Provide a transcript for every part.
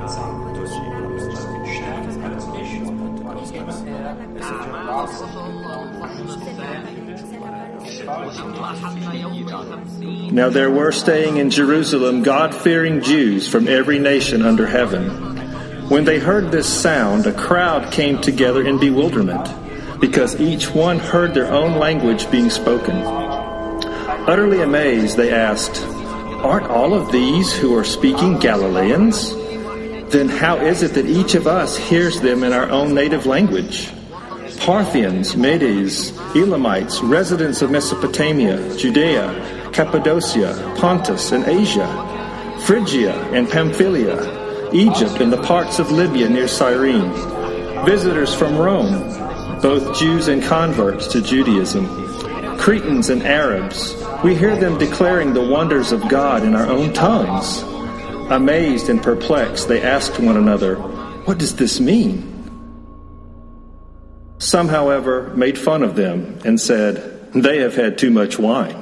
Casa sich de las se la apareció Now there were staying in Jerusalem God fearing Jews from every nation under heaven. When they heard this sound, a crowd came together in bewilderment, because each one heard their own language being spoken. Utterly amazed, they asked, Aren't all of these who are speaking Galileans? Then how is it that each of us hears them in our own native language? Parthians, Medes, Elamites, residents of Mesopotamia, Judea, Cappadocia, Pontus, and Asia, Phrygia and Pamphylia, Egypt and the parts of Libya near Cyrene, visitors from Rome, both Jews and converts to Judaism, Cretans and Arabs, we hear them declaring the wonders of God in our own tongues. Amazed and perplexed, they asked one another, What does this mean? Some, however, made fun of them and said, They have had too much wine.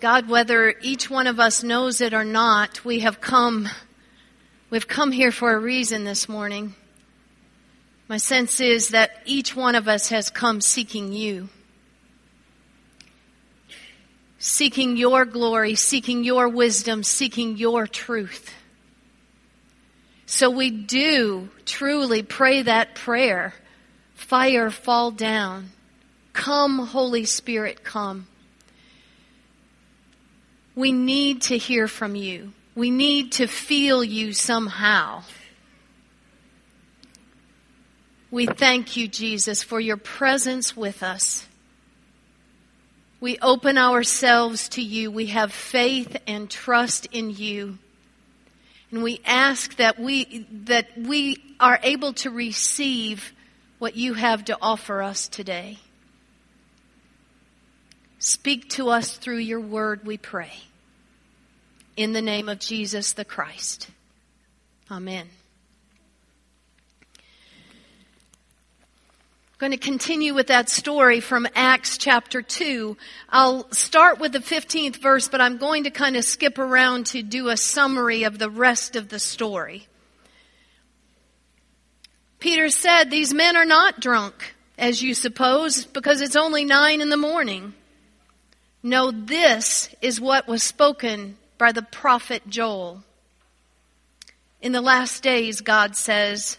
God, whether each one of us knows it or not, we have come, we've come here for a reason this morning. My sense is that each one of us has come seeking you. Seeking your glory, seeking your wisdom, seeking your truth. So we do truly pray that prayer. Fire fall down. Come, Holy Spirit, come. We need to hear from you. We need to feel you somehow. We thank you, Jesus, for your presence with us. We open ourselves to you. We have faith and trust in you. And we ask that we, that we are able to receive what you have to offer us today. Speak to us through your word, we pray. In the name of Jesus the Christ. Amen. I'm going to continue with that story from Acts chapter 2. I'll start with the 15th verse, but I'm going to kind of skip around to do a summary of the rest of the story. Peter said, These men are not drunk, as you suppose, because it's only nine in the morning. No, this is what was spoken by the prophet Joel. In the last days, God says,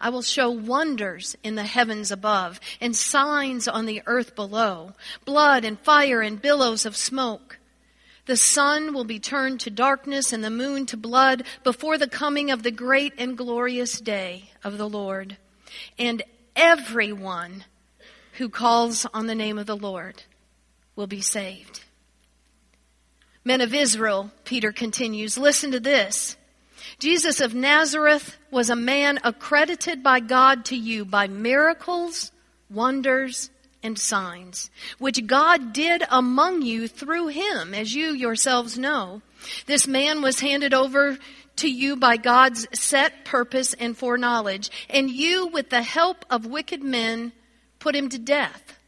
I will show wonders in the heavens above and signs on the earth below blood and fire and billows of smoke. The sun will be turned to darkness and the moon to blood before the coming of the great and glorious day of the Lord. And everyone who calls on the name of the Lord will be saved. Men of Israel, Peter continues, listen to this. Jesus of Nazareth was a man accredited by God to you by miracles, wonders, and signs, which God did among you through him, as you yourselves know. This man was handed over to you by God's set purpose and foreknowledge, and you, with the help of wicked men, put him to death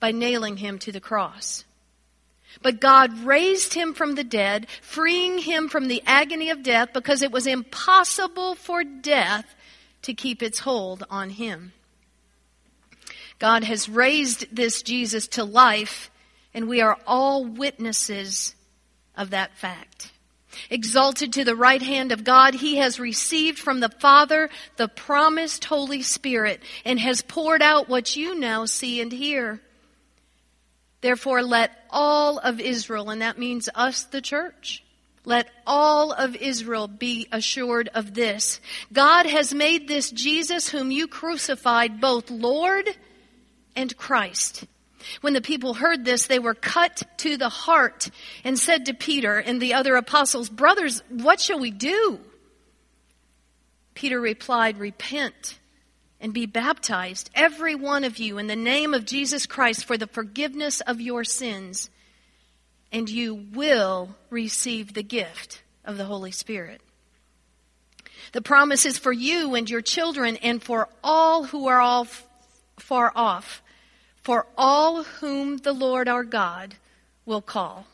by nailing him to the cross. But God raised him from the dead, freeing him from the agony of death because it was impossible for death to keep its hold on him. God has raised this Jesus to life And we are all witnesses of that fact. Exalted to the right hand of God, he has received from the Father the promised Holy Spirit and has poured out what you now see and hear. Therefore, let all of Israel, and that means us, the church, let all of Israel be assured of this. God has made this Jesus, whom you crucified, both Lord and Christ. When the people heard this, they were cut to the heart and said to Peter and the other apostles, Brothers, what shall we do? Peter replied, Repent and be baptized, every one of you, in the name of Jesus Christ for the forgiveness of your sins, and you will receive the gift of the Holy Spirit. The promise is for you and your children and for all who are all far off for all whom the Lord our God will call.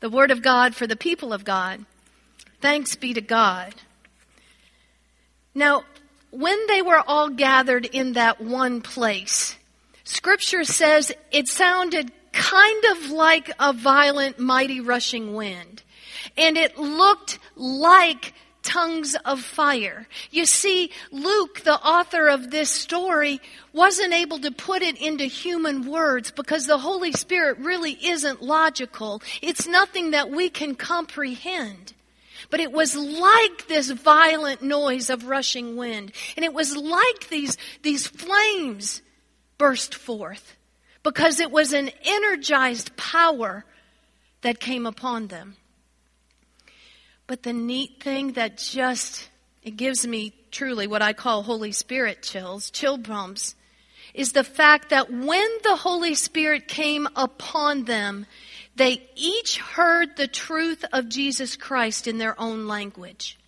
The word of God for the people of God. Thanks be to God. Now, when they were all gathered in that one place, scripture says it sounded kind of like a violent, mighty rushing wind. And it looked like tongues of fire. You see, Luke, the author of this story, wasn't able to put it into human words because the Holy Spirit really isn't logical. It's nothing that we can comprehend. But it was like this violent noise of rushing wind. And it was like these, these flames burst forth because it was an energized power that came upon them. But the neat thing that just, it gives me truly what I call Holy Spirit chills, chill bumps, is the fact that when the Holy Spirit came upon them, they each heard the truth of Jesus Christ in their own language.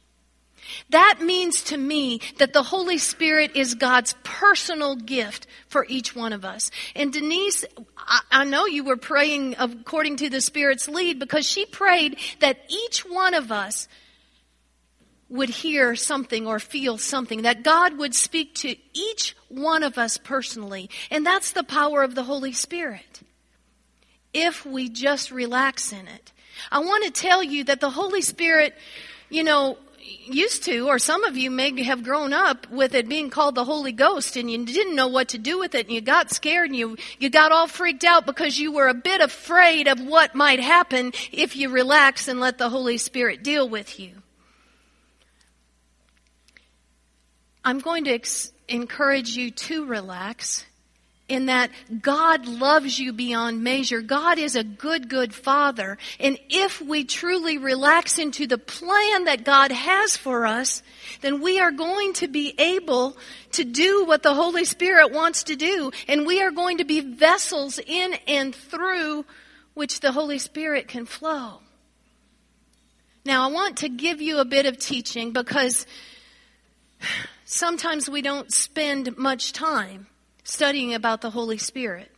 That means to me that the Holy Spirit is God's personal gift for each one of us. And Denise, I, I, know you were praying according to the Spirit's lead because she prayed that each one of us would hear something or feel something, that God would speak to each one of us personally. And that's the power of the Holy Spirit. If we just relax in it. I want to tell you that the Holy Spirit, you know, used to, or some of you may have grown up with it being called the Holy Ghost and you didn't know what to do with it and you got scared and you, you got all freaked out because you were a bit afraid of what might happen if you relax and let the Holy Spirit deal with you. I'm going to ex- encourage you to relax in that God loves you beyond measure. God is a good, good father. And if we truly relax into the plan that God has for us, then we are going to be able to do what the Holy Spirit wants to do. And we are going to be vessels in and through which the Holy Spirit can flow. Now, I want to give you a bit of teaching because sometimes we don't spend much time studying about the Holy Spirit.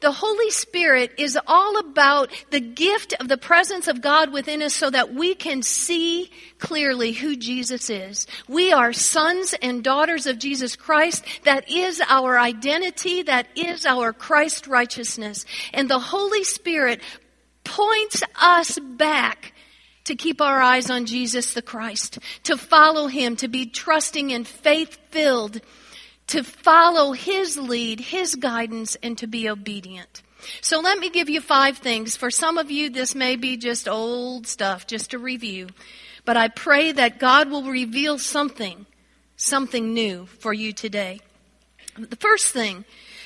The Holy Spirit is all about the gift of the presence of God within us so that we can see clearly who Jesus is. We are sons and daughters of Jesus Christ. That is our identity. That is our Christ righteousness. And the Holy Spirit points us back to keep our eyes on Jesus the Christ, to follow Him, to be trusting and faith filled to follow His lead, His guidance, and to be obedient. So let me give you five things. For some of you, this may be just old stuff, just a review. But I pray that God will reveal something, something new for you today. The first thing,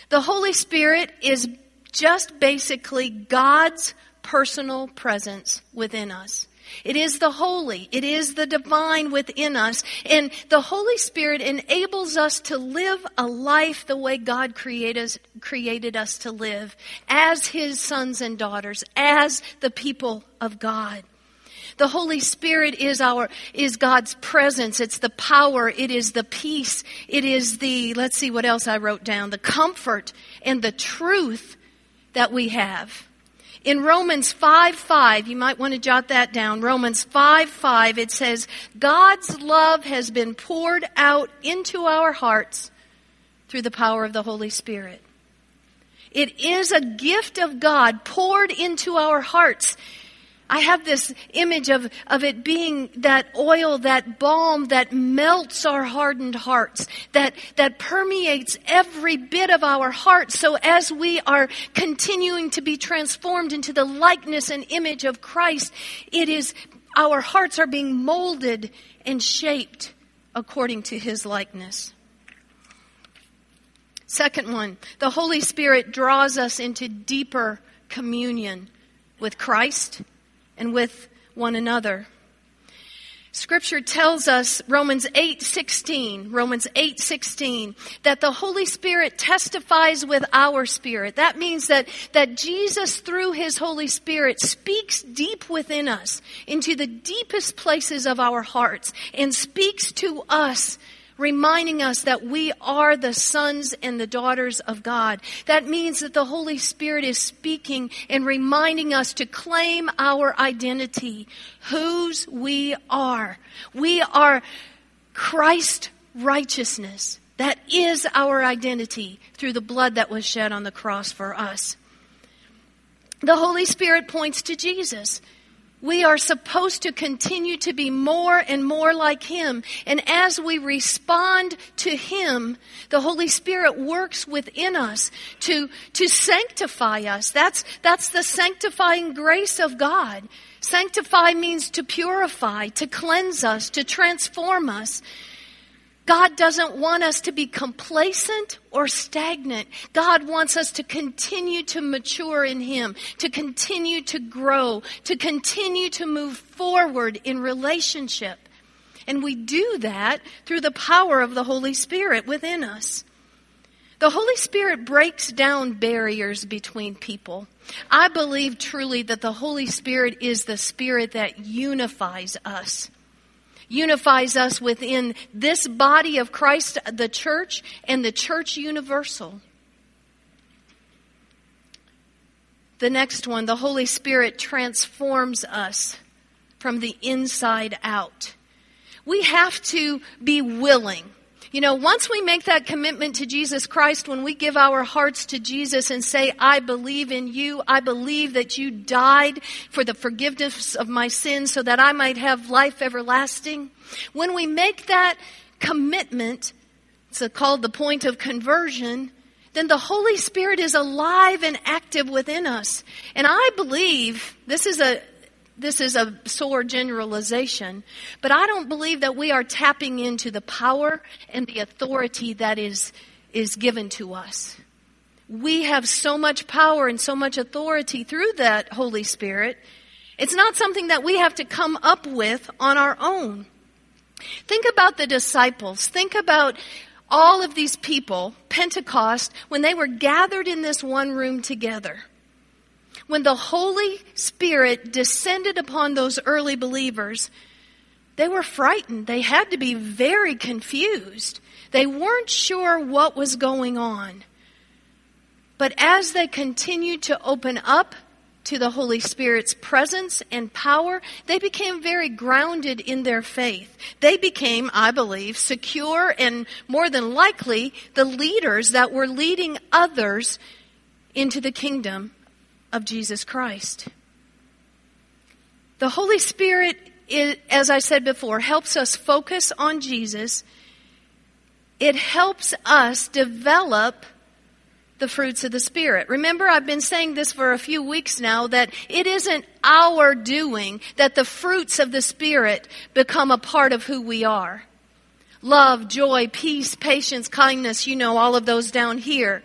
the Holy Spirit is just basically God's personal presence within us. It is the holy. It is the divine within us. And the Holy Spirit enables us to live a life the way God created us, created us to live as His sons and daughters, as the people of God. The Holy Spirit is our, is God's presence. It's the power. It is the peace. It is the, let's see what else I wrote down, the comfort and the truth that we have. In Romans 5 5, you might want to jot that down. Romans 5 5, it says, God's love has been poured out into our hearts through the power of the Holy Spirit. It is a gift of God poured into our hearts. I have this image of, of it being that oil, that balm that melts our hardened hearts, that, that permeates every bit of our hearts. So as we are continuing to be transformed into the likeness and image of Christ, it is, our hearts are being molded and shaped according to his likeness. Second one, the Holy Spirit draws us into deeper communion with Christ and with one another. Scripture tells us Romans 8:16, Romans 8:16 that the Holy Spirit testifies with our spirit. That means that that Jesus through his Holy Spirit speaks deep within us into the deepest places of our hearts and speaks to us reminding us that we are the sons and the daughters of God. That means that the Holy Spirit is speaking and reminding us to claim our identity, whose we are. We are Christ righteousness. That is our identity through the blood that was shed on the cross for us. The Holy Spirit points to Jesus. We are supposed to continue to be more and more like Him. And as we respond to Him, the Holy Spirit works within us to, to sanctify us. That's, that's the sanctifying grace of God. Sanctify means to purify, to cleanse us, to transform us. God doesn't want us to be complacent or stagnant. God wants us to continue to mature in Him, to continue to grow, to continue to move forward in relationship. And we do that through the power of the Holy Spirit within us. The Holy Spirit breaks down barriers between people. I believe truly that the Holy Spirit is the Spirit that unifies us unifies us within this body of Christ, the church, and the church universal. The next one, the Holy Spirit transforms us from the inside out. We have to be willing. You know, once we make that commitment to Jesus Christ, when we give our hearts to Jesus and say, I believe in you, I believe that you died for the forgiveness of my sins so that I might have life everlasting. When we make that commitment, it's called the point of conversion, then the Holy Spirit is alive and active within us. And I believe this is a this is a sore generalization, but I don't believe that we are tapping into the power and the authority that is, is given to us. We have so much power and so much authority through that Holy Spirit. It's not something that we have to come up with on our own. Think about the disciples. Think about all of these people, Pentecost, when they were gathered in this one room together when the Holy Spirit descended upon those early believers, they were frightened. They had to be very confused. They weren't sure what was going on. But as they continued to open up to the Holy Spirit's presence and power, they became very grounded in their faith. They became, I believe, secure and more than likely the leaders that were leading others into the kingdom of Jesus Christ. The Holy Spirit, as I said before, helps us focus on Jesus. It helps us develop the fruits of the Spirit. Remember, I've been saying this for a few weeks now that it isn't our doing that the fruits of the Spirit become a part of who we are. Love, joy, peace, patience, kindness, you know, all of those down here.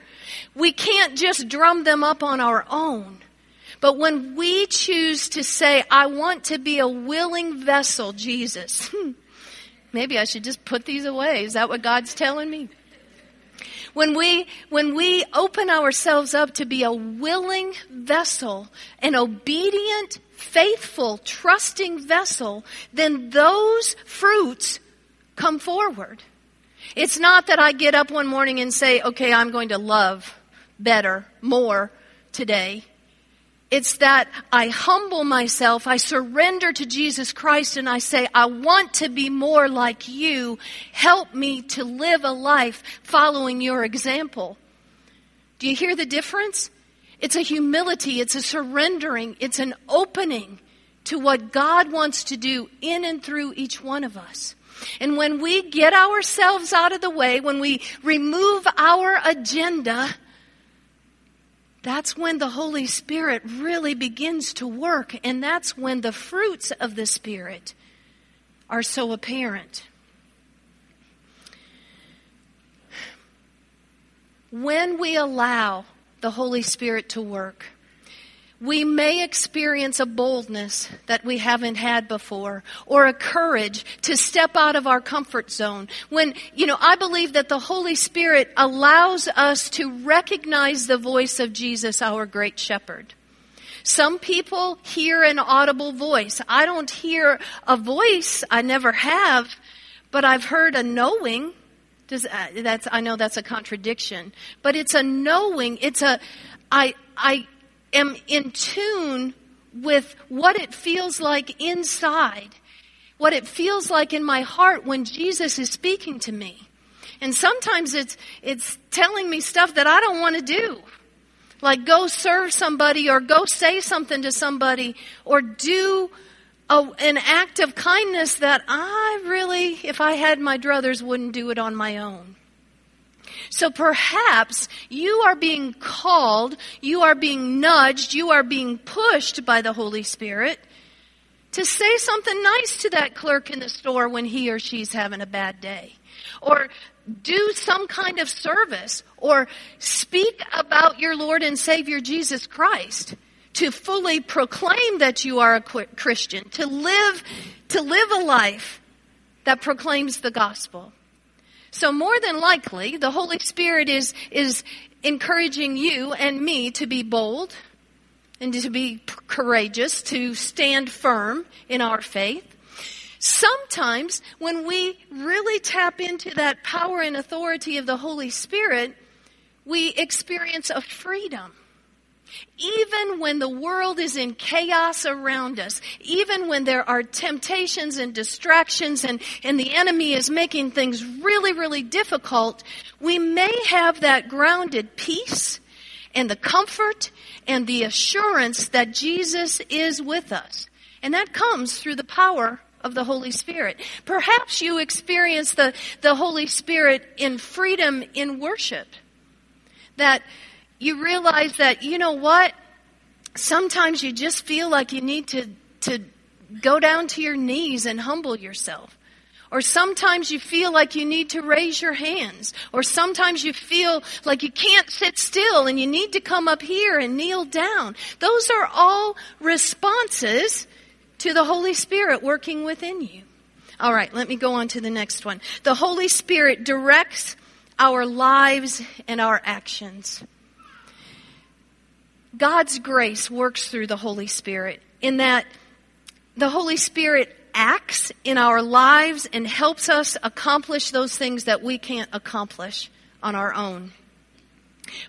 We can't just drum them up on our own. But when we choose to say, I want to be a willing vessel, Jesus, maybe I should just put these away. Is that what God's telling me? When we, when we open ourselves up to be a willing vessel, an obedient, faithful, trusting vessel, then those fruits come forward. It's not that I get up one morning and say, okay, I'm going to love better, more today. It's that I humble myself, I surrender to Jesus Christ, and I say, I want to be more like you. Help me to live a life following your example. Do you hear the difference? It's a humility, it's a surrendering, it's an opening to what God wants to do in and through each one of us. And when we get ourselves out of the way, when we remove our agenda, that's when the Holy Spirit really begins to work, and that's when the fruits of the Spirit are so apparent. When we allow the Holy Spirit to work, we may experience a boldness that we haven't had before or a courage to step out of our comfort zone. When, you know, I believe that the Holy Spirit allows us to recognize the voice of Jesus, our great shepherd. Some people hear an audible voice. I don't hear a voice. I never have, but I've heard a knowing. Does, uh, that's, I know that's a contradiction, but it's a knowing. It's a, I, I am in tune with what it feels like inside, what it feels like in my heart when Jesus is speaking to me. And sometimes it's, it's telling me stuff that I don't want to do. Like go serve somebody or go say something to somebody or do a, an act of kindness that I really, if I had my druthers, wouldn't do it on my own. So perhaps you are being called, you are being nudged, you are being pushed by the Holy Spirit to say something nice to that clerk in the store when he or she's having a bad day. Or do some kind of service. Or speak about your Lord and Savior Jesus Christ. To fully proclaim that you are a Christian. To live, to live a life that proclaims the gospel. So more than likely, the Holy Spirit is, is encouraging you and me to be bold and to be courageous, to stand firm in our faith. Sometimes when we really tap into that power and authority of the Holy Spirit, we experience a freedom even when the world is in chaos around us, even when there are temptations and distractions and, and the enemy is making things really, really difficult, we may have that grounded peace and the comfort and the assurance that Jesus is with us. And that comes through the power of the Holy Spirit. Perhaps you experience the, the Holy Spirit in freedom in worship. That you realize that, you know what? Sometimes you just feel like you need to, to go down to your knees and humble yourself. Or sometimes you feel like you need to raise your hands. Or sometimes you feel like you can't sit still and you need to come up here and kneel down. Those are all responses to the Holy Spirit working within you. All right, let me go on to the next one. The Holy Spirit directs our lives and our actions. God's grace works through the Holy Spirit in that the Holy Spirit acts in our lives and helps us accomplish those things that we can't accomplish on our own.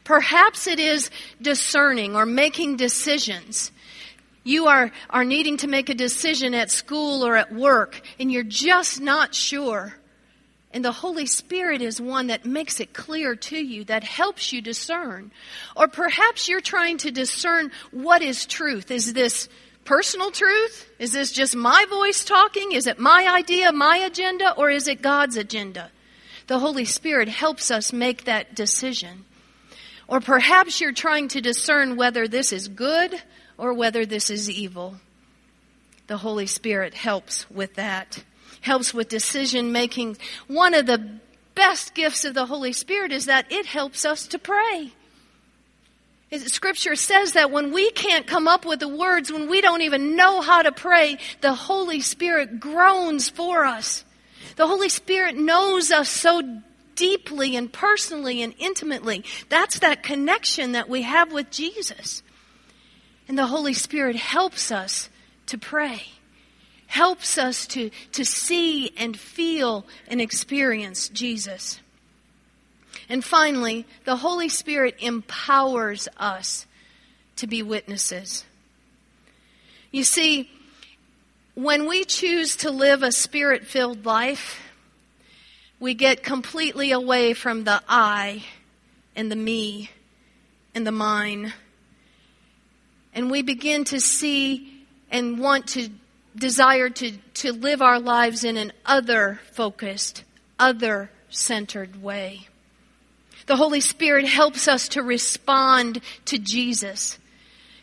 Perhaps it is discerning or making decisions. You are, are needing to make a decision at school or at work and you're just not sure. And the Holy Spirit is one that makes it clear to you, that helps you discern. Or perhaps you're trying to discern what is truth. Is this personal truth? Is this just my voice talking? Is it my idea, my agenda, or is it God's agenda? The Holy Spirit helps us make that decision. Or perhaps you're trying to discern whether this is good or whether this is evil. The Holy Spirit helps with that helps with decision making. One of the best gifts of the Holy Spirit is that it helps us to pray. Scripture says that when we can't come up with the words, when we don't even know how to pray, the Holy Spirit groans for us. The Holy Spirit knows us so deeply and personally and intimately. That's that connection that we have with Jesus. And the Holy Spirit helps us to pray helps us to, to see and feel and experience Jesus. And finally, the Holy Spirit empowers us to be witnesses. You see, when we choose to live a spirit filled life, we get completely away from the I and the me and the mine. And we begin to see and want to desire to, to live our lives in an other focused, other centered way. The Holy Spirit helps us to respond to Jesus,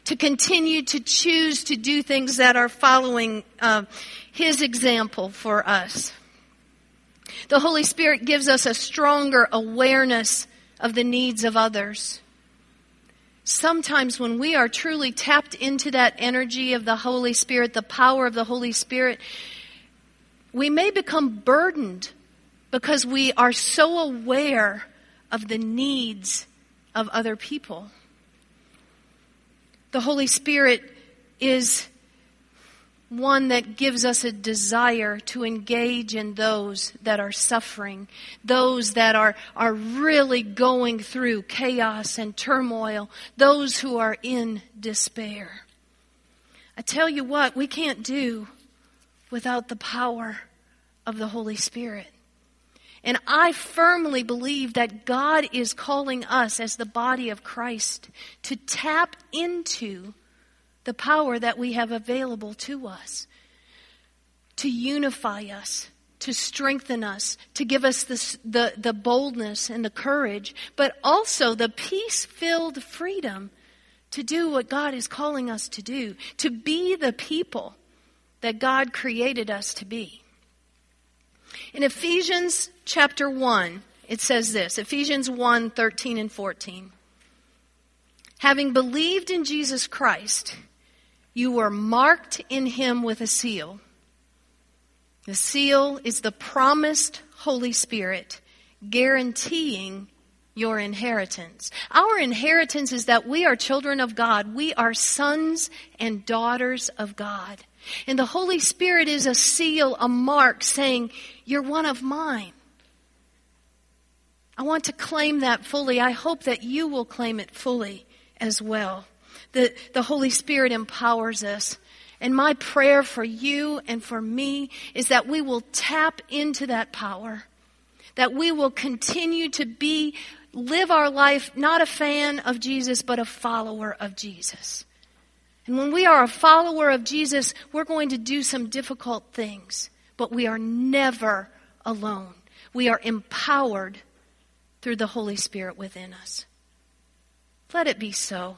to continue to choose to do things that are following uh, His example for us. The Holy Spirit gives us a stronger awareness of the needs of others. Sometimes when we are truly tapped into that energy of the Holy Spirit, the power of the Holy Spirit, we may become burdened because we are so aware of the needs of other people. The Holy Spirit is one that gives us a desire to engage in those that are suffering, those that are, are really going through chaos and turmoil, those who are in despair. I tell you what, we can't do without the power of the Holy Spirit. And I firmly believe that God is calling us as the body of Christ to tap into the power that we have available to us, to unify us, to strengthen us, to give us the, the, the boldness and the courage, but also the peace filled freedom to do what God is calling us to do, to be the people that God created us to be. In Ephesians chapter 1, it says this Ephesians 1 13 and 14. Having believed in Jesus Christ, you were marked in him with a seal. The seal is the promised Holy Spirit, guaranteeing your inheritance. Our inheritance is that we are children of God. We are sons and daughters of God. And the Holy Spirit is a seal, a mark saying, You're one of mine. I want to claim that fully. I hope that you will claim it fully as well. The, the Holy Spirit empowers us. And my prayer for you and for me is that we will tap into that power, that we will continue to be, live our life not a fan of Jesus, but a follower of Jesus. And when we are a follower of Jesus, we're going to do some difficult things, but we are never alone. We are empowered through the Holy Spirit within us. Let it be so